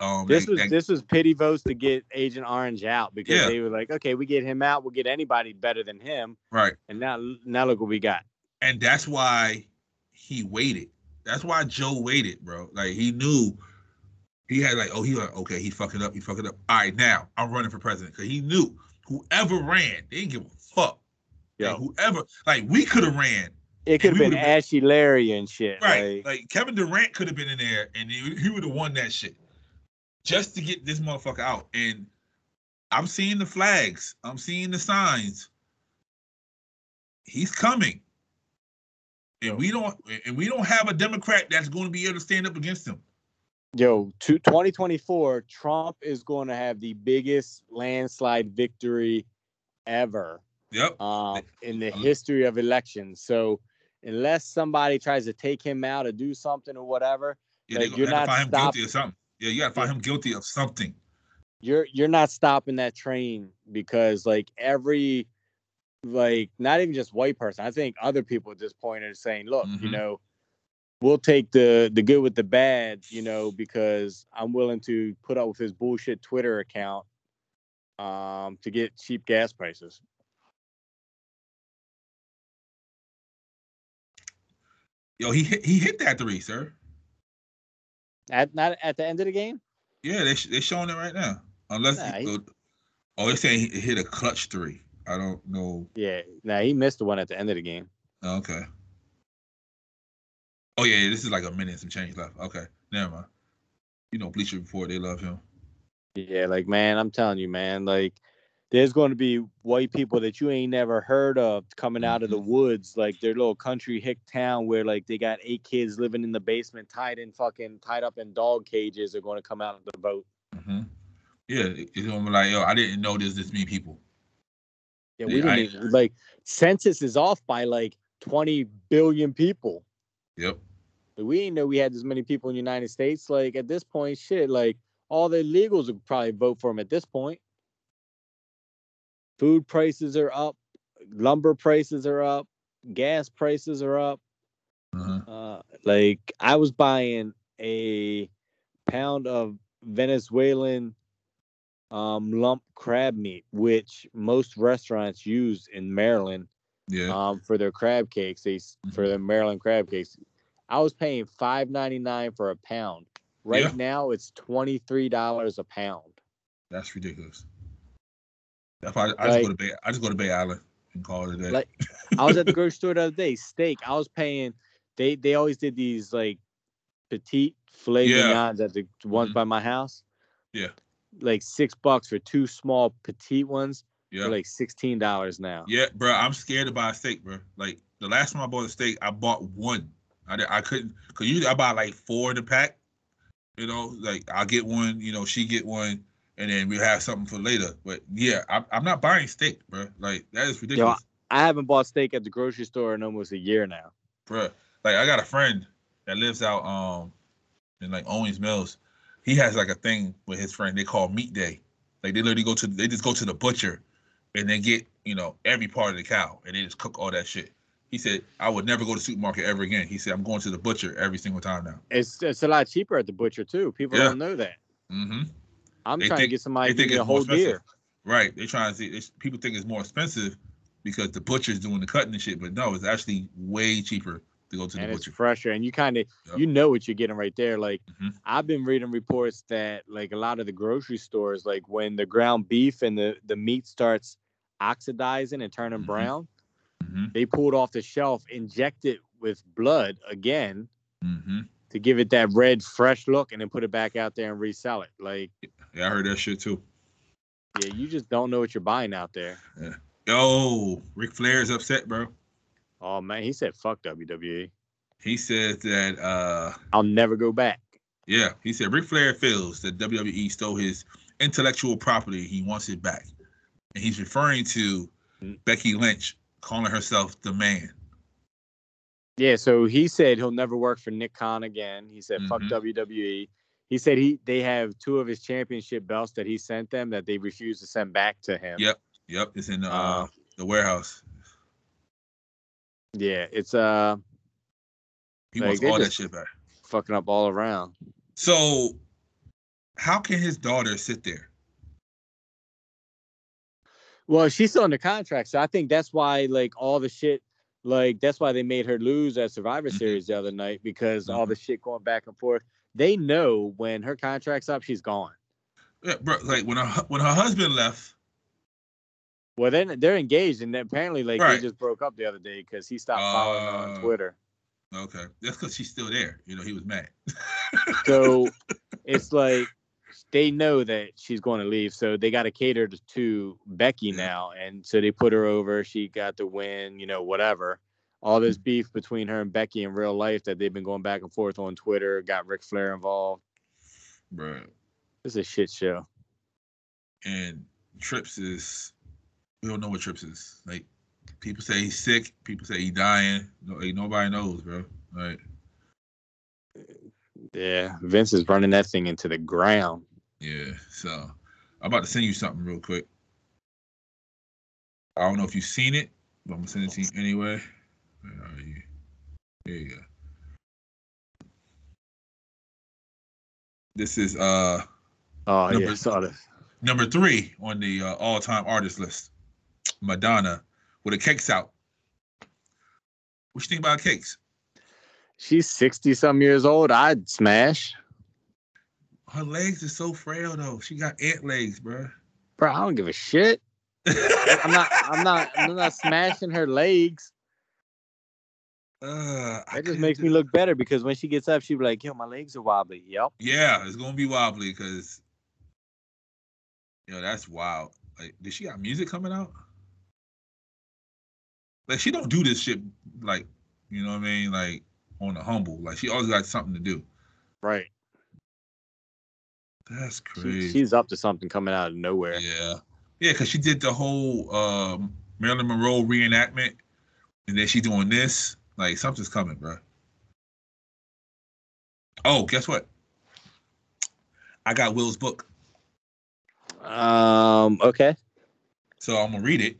Um, This that- was that- this was pity votes to get Agent Orange out because Yeah. they were like, okay, we get him out, we'll get anybody better than him. right. And now now look what we got. and that's why he waited. That's why Joe waited, bro. Like he knew he had like, oh, he like, okay, he fucked it up, he fucked it up. All right, now I'm running for president because he knew whoever ran, they didn't give a fuck. Yeah. Like, whoever, like we could have ran, it could have been- Ashy Larry and shit. right? Like, Like, Kevin Durant could have been in there, and he, he would have won that shit just to get this motherfucker out. And I'm seeing the flags, I'm seeing the signs. He's coming. And we don't and we don't have a Democrat that's going to be able to stand up against him. yo, to 2024, Trump is going to have the biggest landslide victory ever. Yep. um, in the Um, history of elections. So unless somebody tries to take him out or do something or whatever, Yeah, like, they're you're gonna have to not find him stop- guilty of something. Yeah, you gotta find him guilty of something. you're you're not stopping that train because like every like not even just white person. I think other people at this point are saying, look, you Mhm. know, we'll take the the good with the bad, you know, because I'm willing to put up with his bullshit Twitter account um, to get cheap gas prices. Yo, he hit, he hit that three, sir. At not at the end of the game. Yeah, they they showing it right now. Unless Nah, he, he- oh, they're saying he hit a clutch three. I don't know. Yeah, now he missed the one at the end of the game. Oh, okay. Oh yeah, this is like a minute and some change left. Okay, never mind. You know, Bleacher Report, they love him. Yeah, like man, I'm telling you, man, like there's going to be white people that you ain't never heard of coming out of the woods, like their little country hick town where like they got eight kids living in the basement, tied in fucking tied up in dog cages, are going to come out to vote. hmm Yeah, it's gonna be like, yo, I didn't know there's this many people. Yeah, Yeah, we didn't I- even, like census is off by like 20 billion people. Yep. Like, we didn't know we had this many people in the United States. Like at this point, shit, like all the illegals would probably vote for him at this point. Food prices are up, lumber prices are up, gas prices are up. Uh-huh. Uh, like I was buying a pound of Venezuelan um, lump crab meat, which most restaurants use in Maryland Yeah. um, for their crab cakes. They s- for the Maryland crab cakes. I was paying five ninety nine for a pound. Right Yeah. now, it's twenty three dollars a pound. That's ridiculous. I, I just go to Bay. I just go to Bay Island and call it a day. Like- I was at the grocery store the other day. Steak. I was paying. They they always did these like petite filet Yeah. mignons at the ones Mhm. by my house. Yeah. Like six bucks for two small petite ones. yeah. Like sixteen dollars now. Yeah, bro, I'm scared to buy a steak, bro. Like the last time I bought a steak, I bought one. I I couldn't cause usually I buy like four in the pack. You know, like I'll get one, you know, she get one, and then we have something for later. But yeah, I'm, I'm not buying steak, bro. Like that is ridiculous, Yo, I haven't bought steak at the grocery store in almost a year now. bro. Like I got a friend that lives out um in like Owings Mills. He has like a thing with his friend they call meat day. Like they literally go to they just go to the butcher and they get, you know, every part of the cow and they just cook all that shit. He said, I would never go to the supermarket ever again. He said, I'm going to the butcher every single time now. It's it's a lot cheaper at the butcher too. People Yeah. don't know that. Mm-hmm. I'm They trying think- to get somebody to think a it's more whole expensive. deer. Right. They're trying to see it's, people think it's more expensive because the butcher's doing the cutting and shit, but no, it's actually way cheaper to go to the and it's butcher. fresher and you kind of Yep. you know what you're getting right there like Mhm. i've been reading reports that like a lot of the grocery stores like when the ground beef and the the meat starts oxidizing and turning Mhm. brown hmm they pull it off the shelf inject it with blood again hmm to give it that red fresh look and then put it back out there and resell it like Yeah, I heard that shit too. yeah you just don't know what you're buying out there Yeah. Yo, Ric Flair's upset, bro. oh man he said fuck wwe He says that uh i'll never go back Yeah, he said Ric Flair feels that WWE stole his intellectual property. He wants it back, and he's referring to Mm. Becky Lynch calling herself the man. Yeah, so he said he'll never work for Nick Khan again. He said fuck Mhm. WWE. He said he they have two of his championship belts that he sent them that they refused to send back to him. Yep. Yep, it's in the, uh, Uh, the warehouse. Yeah, it's uh He like, wants all that shit back. fucking up all around. So, how can his daughter sit there? Well, she's still under contract, so I think that's why like all the shit like that's why they made her lose at Survivor Mhm. Series the other night because all Mhm. the shit going back and forth. They know when her contract's up, she's gone. Yeah, bro, like when her when her husband left. Well, then they're engaged, and apparently, like Right. they just broke up the other day because he stopped following her on Uh, Twitter. Okay, that's because she's still there. You know, he was mad. So it's like they know that she's going to leave, so they got to cater to, to Becky now, and so they put her over. She got the win, you know, whatever. All this mm-hmm. beef between her and Becky in real life that they've been going back and forth on Twitter got Ric Flair involved. bro. It's a shit show. And Trips is we don't know what Trips is. Like people say he's sick, people say he's dying. No, like, nobody knows, bro. Like Yeah, Vince is running that thing into the ground. Yeah. So I'm about to send you something real quick. I don't know if you've seen it, but I'm gonna send it to you anyway. Where are you? There you go. This is uh Oh Number- yeah, saw this. Number three on the uh, all-time artist list, Madonna with a cakes out. What you think about cakes? She's 60 some years old. I'd smash. Her legs are so frail though. She got ant legs, bro. Bro, I don't give a shit. I'm not I'm not I'm not smashing her legs. Uh, That just makes do- me look better because when she gets up, she'll be like, yo, my legs are wobbly. Yep. Yeah, it's gonna be wobbly because, yo, that's wild. Like, did she got music coming out? Like, she don't do this shit like, you know what I mean? Like on the humble. Like, she always got something to do. Right. That's She, crazy. she's up to something coming out of nowhere. Yeah, yeah, because she did the whole um, Marilyn Monroe reenactment, and then she doing this. Like something's coming, bro. Oh, guess what? I got Will's book, Um, okay. so I'm gonna read it.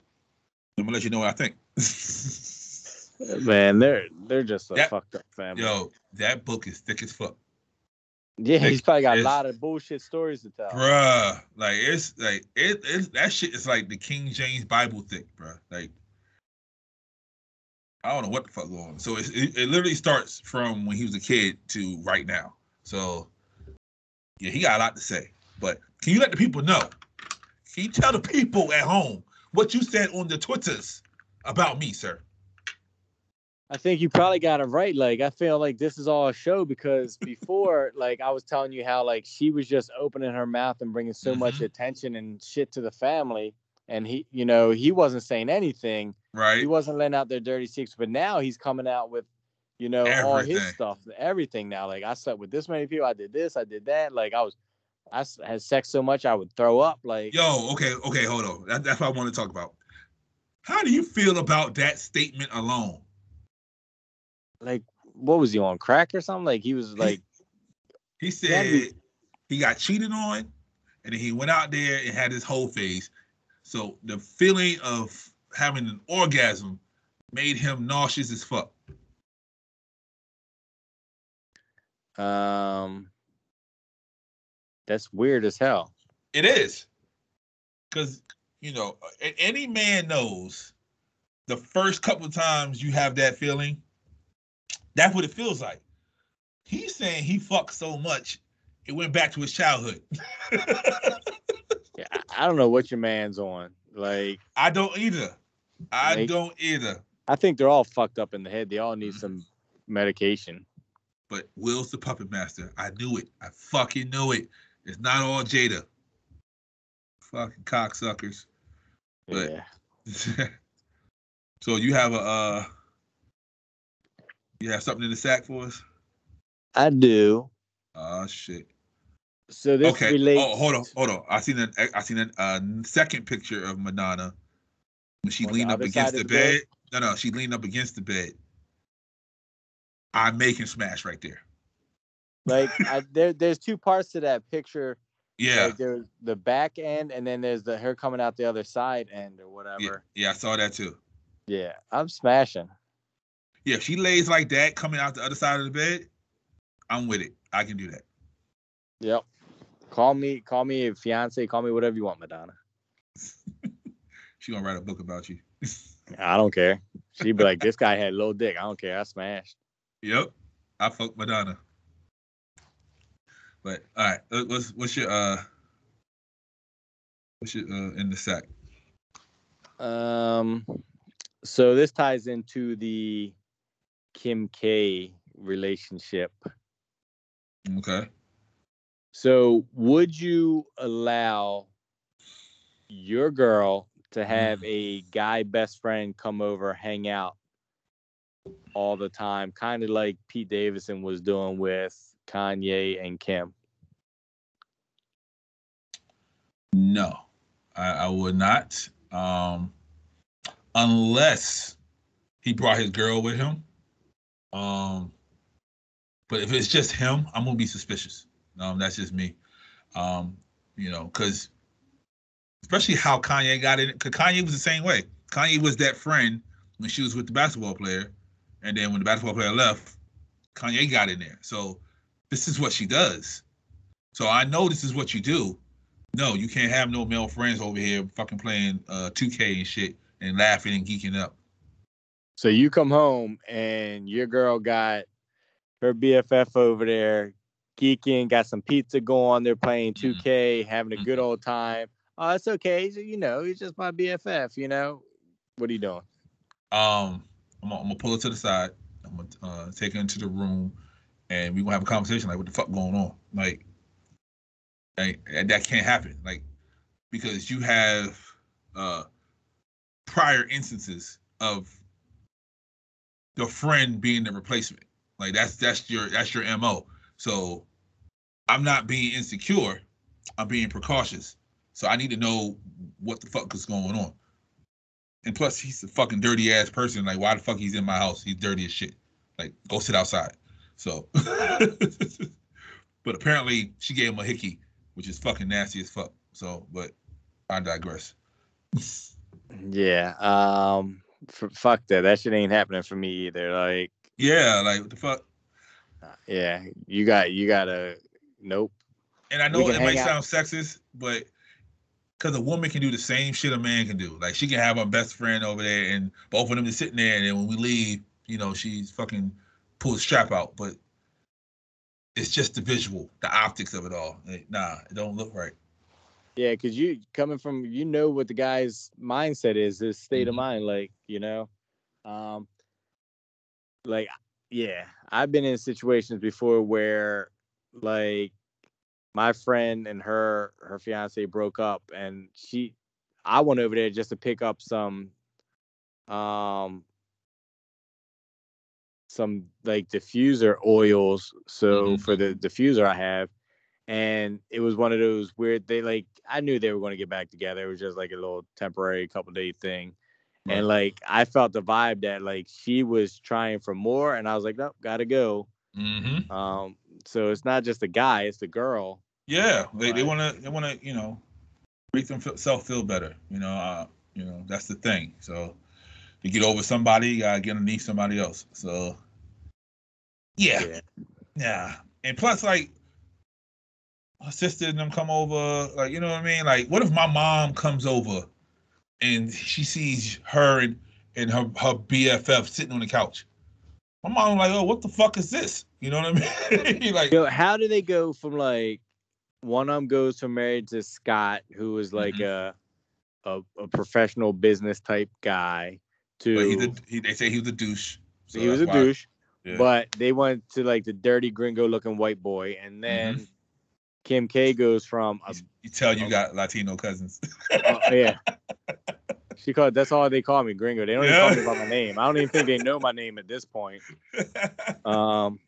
I'm gonna let you know what I think. Man, they're they're just a That- fucked up family. Yo, that book is thick as fuck, yeah, he's probably got a lot of bullshit stories to tell. bruh. Like it's like it, it's that shit is like the King James Bible thick, bruh. Like I don't know what the fuck going on. So it, it literally starts from when he was a kid to right now. So yeah, he got a lot to say. But can you let the people know? Can you tell the people at home what you said on the Twitters about me, sir? I think you probably got it right. Like, I feel like this is all a show because before, like, I was telling you how, like, she was just opening her mouth and bringing so much Mhm. attention and shit to the family. And he, you know, he wasn't saying anything. Right? He wasn't letting out their dirty secrets. But now he's coming out with, you know, all his Everything. stuff, everything now. Like, I slept with this many people. I did this. I did that. Like, I was, I had sex so much I would throw up. Like, Yo, okay, okay, hold on. That, that's what I want to talk about. How do you feel about that statement alone? Like, what was he on crack or something? Like, he was like, He Yeah, said he- he got cheated on, and then he went out there and had his whole face. So the feeling of having an orgasm made him nauseous as fuck. um, that's weird as hell. It is. Because, you know, any man knows the first couple of times you have that feeling, that's what it feels like. He's saying he fucked so much, it went back to his childhood. Yeah, I- don't know what your man's on. Like, I don't either. I Like- don't either. I think they're all fucked up in the head. They all need Mhm. some medication. But Will's the puppet master. I knew it. I fucking knew it. It's not all Jada. Fucking cocksuckers. But- yeah. so you have a uh you have something in the sack for us? I do. Oh shit. So this okay. relates. Oh, hold on, hold on. I seen an I seen a uh, second picture of Madonna when she On leaned up against the, the bed? bed. No, no, she leaned up against the bed. I'm making smash right there. Like, I, there, there's two parts to that picture. Yeah. Like, there's the back end, and then there's the her coming out the other side end or yeah. whatever. Yeah, I saw that too. Yeah, I'm smashing. Yeah, if she lays like that coming out the other side of the bed, I'm with it. I can do that. Yep. Call me, call me a fiance, call me whatever you want, Madonna. She gonna write a book about you. I don't care. She'd be like, this guy had low dick. I don't care. I smashed. Yep. I fucked Madonna. But all right, uh, what's what's your uh what's your uh in the sack? Um, so this ties into the Kim K relationship. Okay. So, would you allow your girl to have a guy best friend come over, hang out all the time, kind of like Pete Davidson was doing with Kanye and Kim? No, I, I would not. Um unless he brought his girl with him. Um but if it's just him, I'm gonna be suspicious. Um, that's just me. Um, you know, because especially how Kanye got in. Because Kanye was the same way. Kanye was that friend when she was with the basketball player, and then when the basketball player left, Kanye got in there. So this is what she does. So I know this is what you do. No, you can't have no male friends over here fucking playing uh 2K and shit and laughing and geeking up. So you come home and your girl got her BFF over there geeking, got some pizza going. They're playing Mhm. 2K, having a good old time. Oh, it's okay. You know, he's just my BFF. You know, what are you doing? Um, I'm gonna, I'm gonna pull her to the side. I'm gonna uh, take her into the room, and we gonna have a conversation like, what the fuck going on? Like, like that can't happen. Like, because you have uh prior instances of the friend being the replacement. Like that's that's your that's your mo. So I'm not being insecure. I'm being precautious. So I need to know what the fuck is going on. And plus, he's a fucking dirty ass person. Like, why the fuck he's in my house? He's dirty as shit. Like, go sit outside. So, but apparently she gave him a hickey, which is fucking nasty as fuck. So, but I digress. Yeah. Um, f- fuck that. That shit ain't happening for me either. Like, Yeah, like what the fuck. yeah, you got, you gotta, nope. And I know it might out. sound sexist, but because a woman can do the same shit a man can do. Like she can have her best friend over there, and both of them just sitting there, and then when we leave, you know, she's fucking pull the strap out. But it's just the visual, the optics of it all. Like, nah, it don't look right. Yeah, because you coming from you know what the guy's mindset is, his state of Mhm. mind, like, you know. Um like yeah, I've been in situations before where like my friend and her her fiance broke up and she I went over there just to pick up some um some like diffuser oils so Mhm. for the diffuser I have and it was one of those weird they like I knew they were going to get back together it was just like a little temporary couple day thing Right. and like I felt the vibe that like she was trying for more and I was like nope gotta go Mm-hmm. um so it's not just the guy it's the girl Yeah, they, want to they want to you know make themselves feel better. You know, uh, you know that's the thing. So to get over somebody, you gotta get underneath somebody else. So yeah, Yeah. yeah. And plus, like her sister and them come over, like you know what I mean. Like, what if my mom comes over and she sees her and and her her BFF sitting on the couch? My mom like, oh, what the fuck is this? You know what I mean? like, Yo, how do they go from like one of them goes from married to Scott, who was like Mhm. a, a a professional business type guy, to but he, they say he was a douche. So he was a why- douche, yeah. but they went to like the dirty gringo looking white boy, and then Mm-hmm. Kim K goes from a, You, tell you got Latino cousins. oh, yeah. She called. That's all they call me, Gringo. They don't even call me by my name. I don't even think they know my name at this point. Um,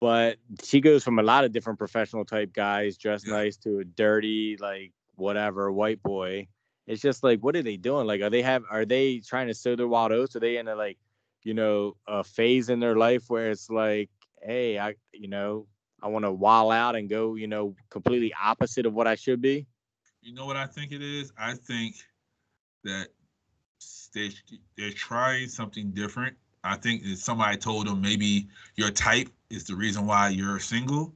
but she goes from a lot of different professional type guys dressed Yeah. nice to a dirty, like whatever white boy. It's just like, what are they doing? Like, are they have? Are they trying to sow their wild oats? Are they in a like, you know, a phase in their life where it's like, hey, I, you know, I want to wall out and go, you know, completely opposite of what I should be. you know what I think it is? I think that they they're trying something different. I think somebody told them maybe your type is the reason why you're single,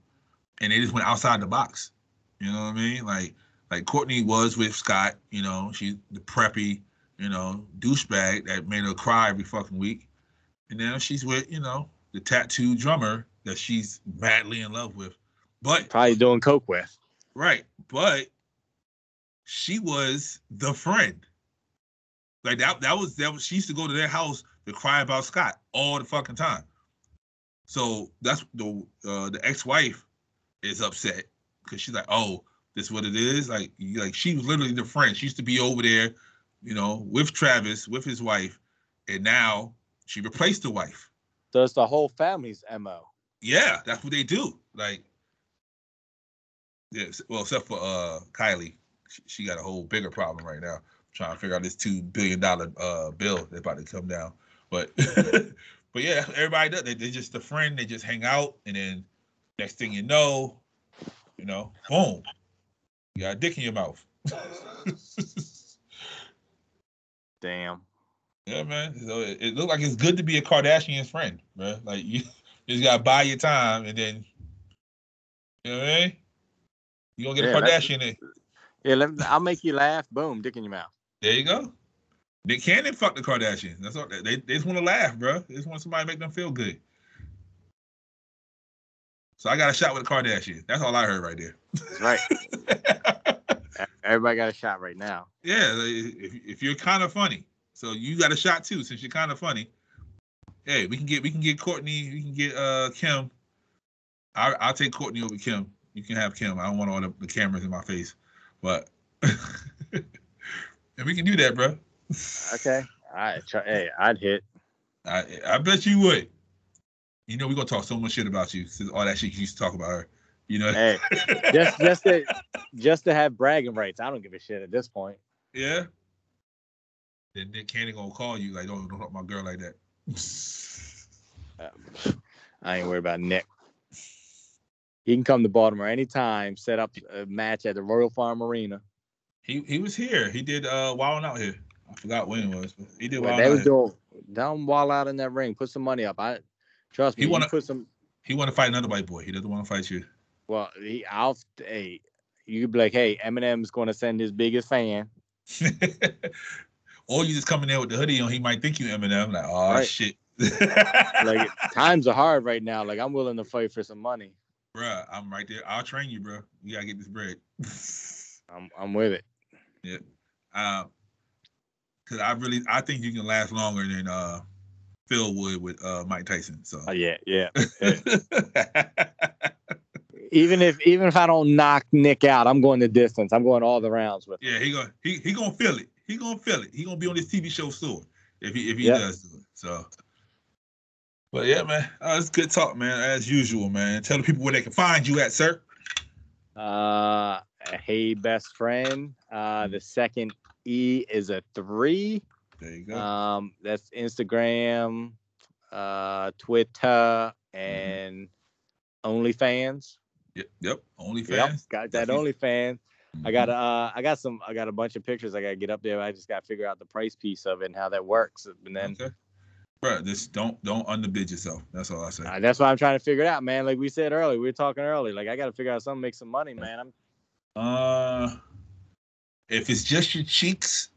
and they just went outside the box. You know what I mean? Like like Courtney was with Scott. You know, she's the preppy, you know, douchebag that made her cry every fucking week, and now she's with you know the tattoo drummer that she's madly in love with. But Probably doing coke with. Right. But she was the friend. Like that that was that was she used to go to their house to cry about Scott all the fucking time. So that's the uh the ex-wife is upset because she's like, oh, this is what it is. Like, like she was literally the friend. She used to be over there, you know, with Travis, with his wife, and now she replaced the wife. So it's the whole family's mo. Yeah, that's what they do. Like, yeah, well, except for uh Kylie, she, she got a whole bigger problem right now. Trying to figure out this two billion dollar uh bill that's about to come down. But but yeah, everybody does. They they just a friend. They just hang out, and then next thing you know, you know, boom, you got a dick in your mouth. Damn. Yeah, man. So it, it looked like it's good to be a Kardashian's friend, man. Like you, you just gotta buy your time, and then you know what I mean. You gonna get Yeah, a Kardashian in? Yeah, let me, I'll make you laugh. Boom, dick in your mouth. There you go. Nick Cannon fuck the Kardashians. That's all. They, they just want to laugh, bro. They just want somebody to make them feel good. So I got a shot with a Kardashian. That's all I heard right there. That's right. Everybody got a shot right now. yeah, if, if you're kind of funny, so you got a shot too, since you're kind of funny. Hey, we can get we can get Courtney, we can get uh Kim. I I'll take Courtney over Kim. You can have Kim. I don't want all the, the cameras in my face, but and we can do that, bro. Okay. I try, hey, I'd hit. I I bet you would. You know we're gonna talk so much shit about you since all that shit you used to talk about her. You know. Hey, just just to just to have bragging rights. I don't give a shit at this point. yeah. Then Nick Cannon gonna call you like, don't don't talk my girl like that. I ain't worried about Nick. He can come to Baltimore anytime, set up a match at the Royal Farm Arena. He he was here. He did uh Wild Out here. I forgot when it was, but he did Well, Wild they Out. was doing down wall out in that ring. Put some money up. I trust me. He wanna- put some. He want to fight another white boy. He doesn't want to fight you. Well, he, I'll. Hey, you could be like, hey, Eminem's going to send his biggest fan. or you just coming there with the hoodie on. He might think you Eminem. Like, oh Right. shit. Like times are hard right now. Like I'm willing to fight for some money. bruh, I'm right there. I'll train you, bro. You gotta get this bread. I'm I'm with it. Yeah. Uh, cause I really I think you can last longer than uh Phil would with uh Mike Tyson. So Oh, yeah, yeah. Even if even if I don't knock Nick out, I'm going the distance. I'm going all the rounds with. him. yeah, he gonna he he gonna feel it. He gonna feel it. He gonna be on this TV show soon if he if he Yep. does do it. So. But yeah, man, uh, it's good talk, man. As usual, man. Tell the people where they can find you at, sir. Uh, hey, best friend. Uh, the second E is a three. There you go. Um, that's Instagram, uh, Twitter, Mm-hmm. and OnlyFans. yep, yep. OnlyFans. Yep, got that Definitely. OnlyFans. I got uh, I got some, I got a bunch of pictures I gotta get up there. I just gotta figure out the price piece of it and how that works. And then okay. Bro, just don't don't underbid yourself. That's all I say. uh, that's why I'm trying to figure it out, man. Like we said earlier, we were talking earlier. Like I gotta figure out something, to make some money, man. I'm Uh, if it's just your cheeks,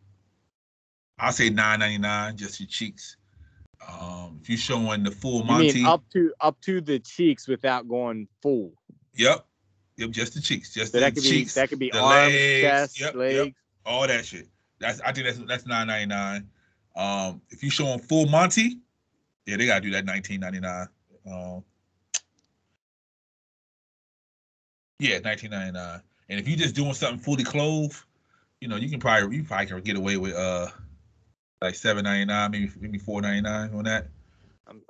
I'll say nine ninety nine. Just your cheeks. Um, if you're showing the full you Monty, mean up to up to the cheeks without going full. yep, yep, just the cheeks, just So the that could cheeks, be that could be arms, legs, chest, yep, yep. legs. all that shit. That's I think that's that's nine ninety nine. Um, if you showing full Monty, yeah, they gotta do that nineteen ninety nine. Um, yeah, nineteen ninety nine. And if you just doing something fully clothed, you know, you can probably you probably can get away with uh like seven ninety nine, maybe maybe four ninety nine on that.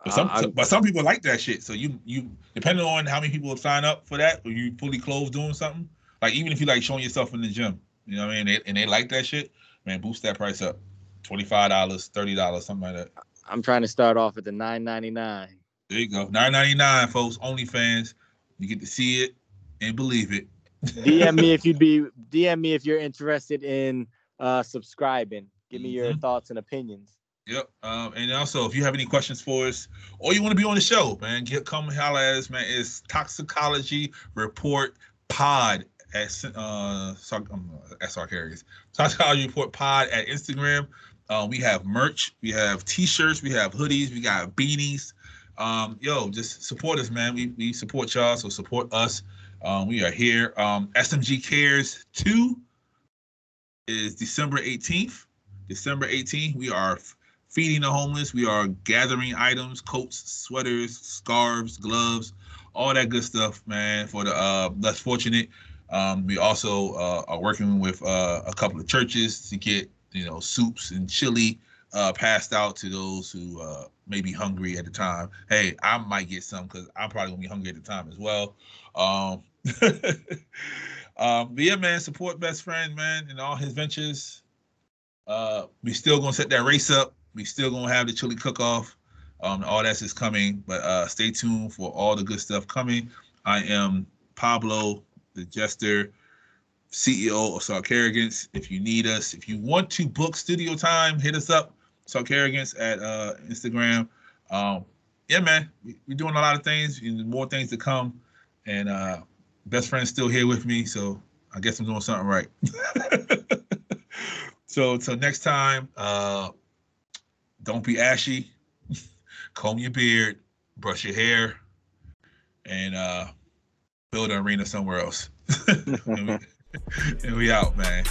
But some I'm- but some people like that shit. So you you depending on how many people signed up for that, or you fully clothed doing something. Like even if you like showing yourself in the gym, you know what I mean, they, and they like that shit, man, boost that price up, twenty five dollars, thirty dollars, something like that. I'm trying to start off at the 9.99. There you go, nine ninety nine, folks. OnlyFans, you get to see it and believe it. DM me if you'd be DM me if you're interested in uh subscribing. Give me your Mhm. thoughts and opinions. Yep. Um, and also, if you have any questions for us, or you want to be on the show, man, get come holler at us, man. It's Toxicology Report Pod at uh Sark- um, at Sarkarius. Toxicology Report Pod at Instagram. Uh, we have merch, we have t-shirts, we have hoodies, we got beanies. Um, yo, just support us, man. We we support y'all, so support us. Um, we are here. Um, SMG Cares 2 is December 18th. December 18th, we are feeding the homeless. We are gathering items, coats, sweaters, scarves, gloves, all that good stuff, man, for the uh, less fortunate. Um, we also uh, are working with uh, a couple of churches to get, you know, soups and chili uh, passed out to those who uh, may be hungry at the time. Hey, I might get some because I'm probably gonna be hungry at the time as well. Um, um, but yeah, man, support best friend, man, in all his ventures. Uh, we still gonna set that race up. We still gonna have the chili cook off. Um, all that's is coming, but uh, stay tuned for all the good stuff coming. I am Pablo, the jester, CEO of Sark Arrogance. If you need us, if you want to book studio time, hit us up, Sark Arrogance at uh, Instagram. Um, yeah, man, we, we're doing a lot of things, more things to come. And uh, best friend's still here with me, so I guess I'm doing something right. so till next time, uh, don't be ashy. Comb your beard, brush your hair, and uh, build an arena somewhere else. and, we, and we out, man.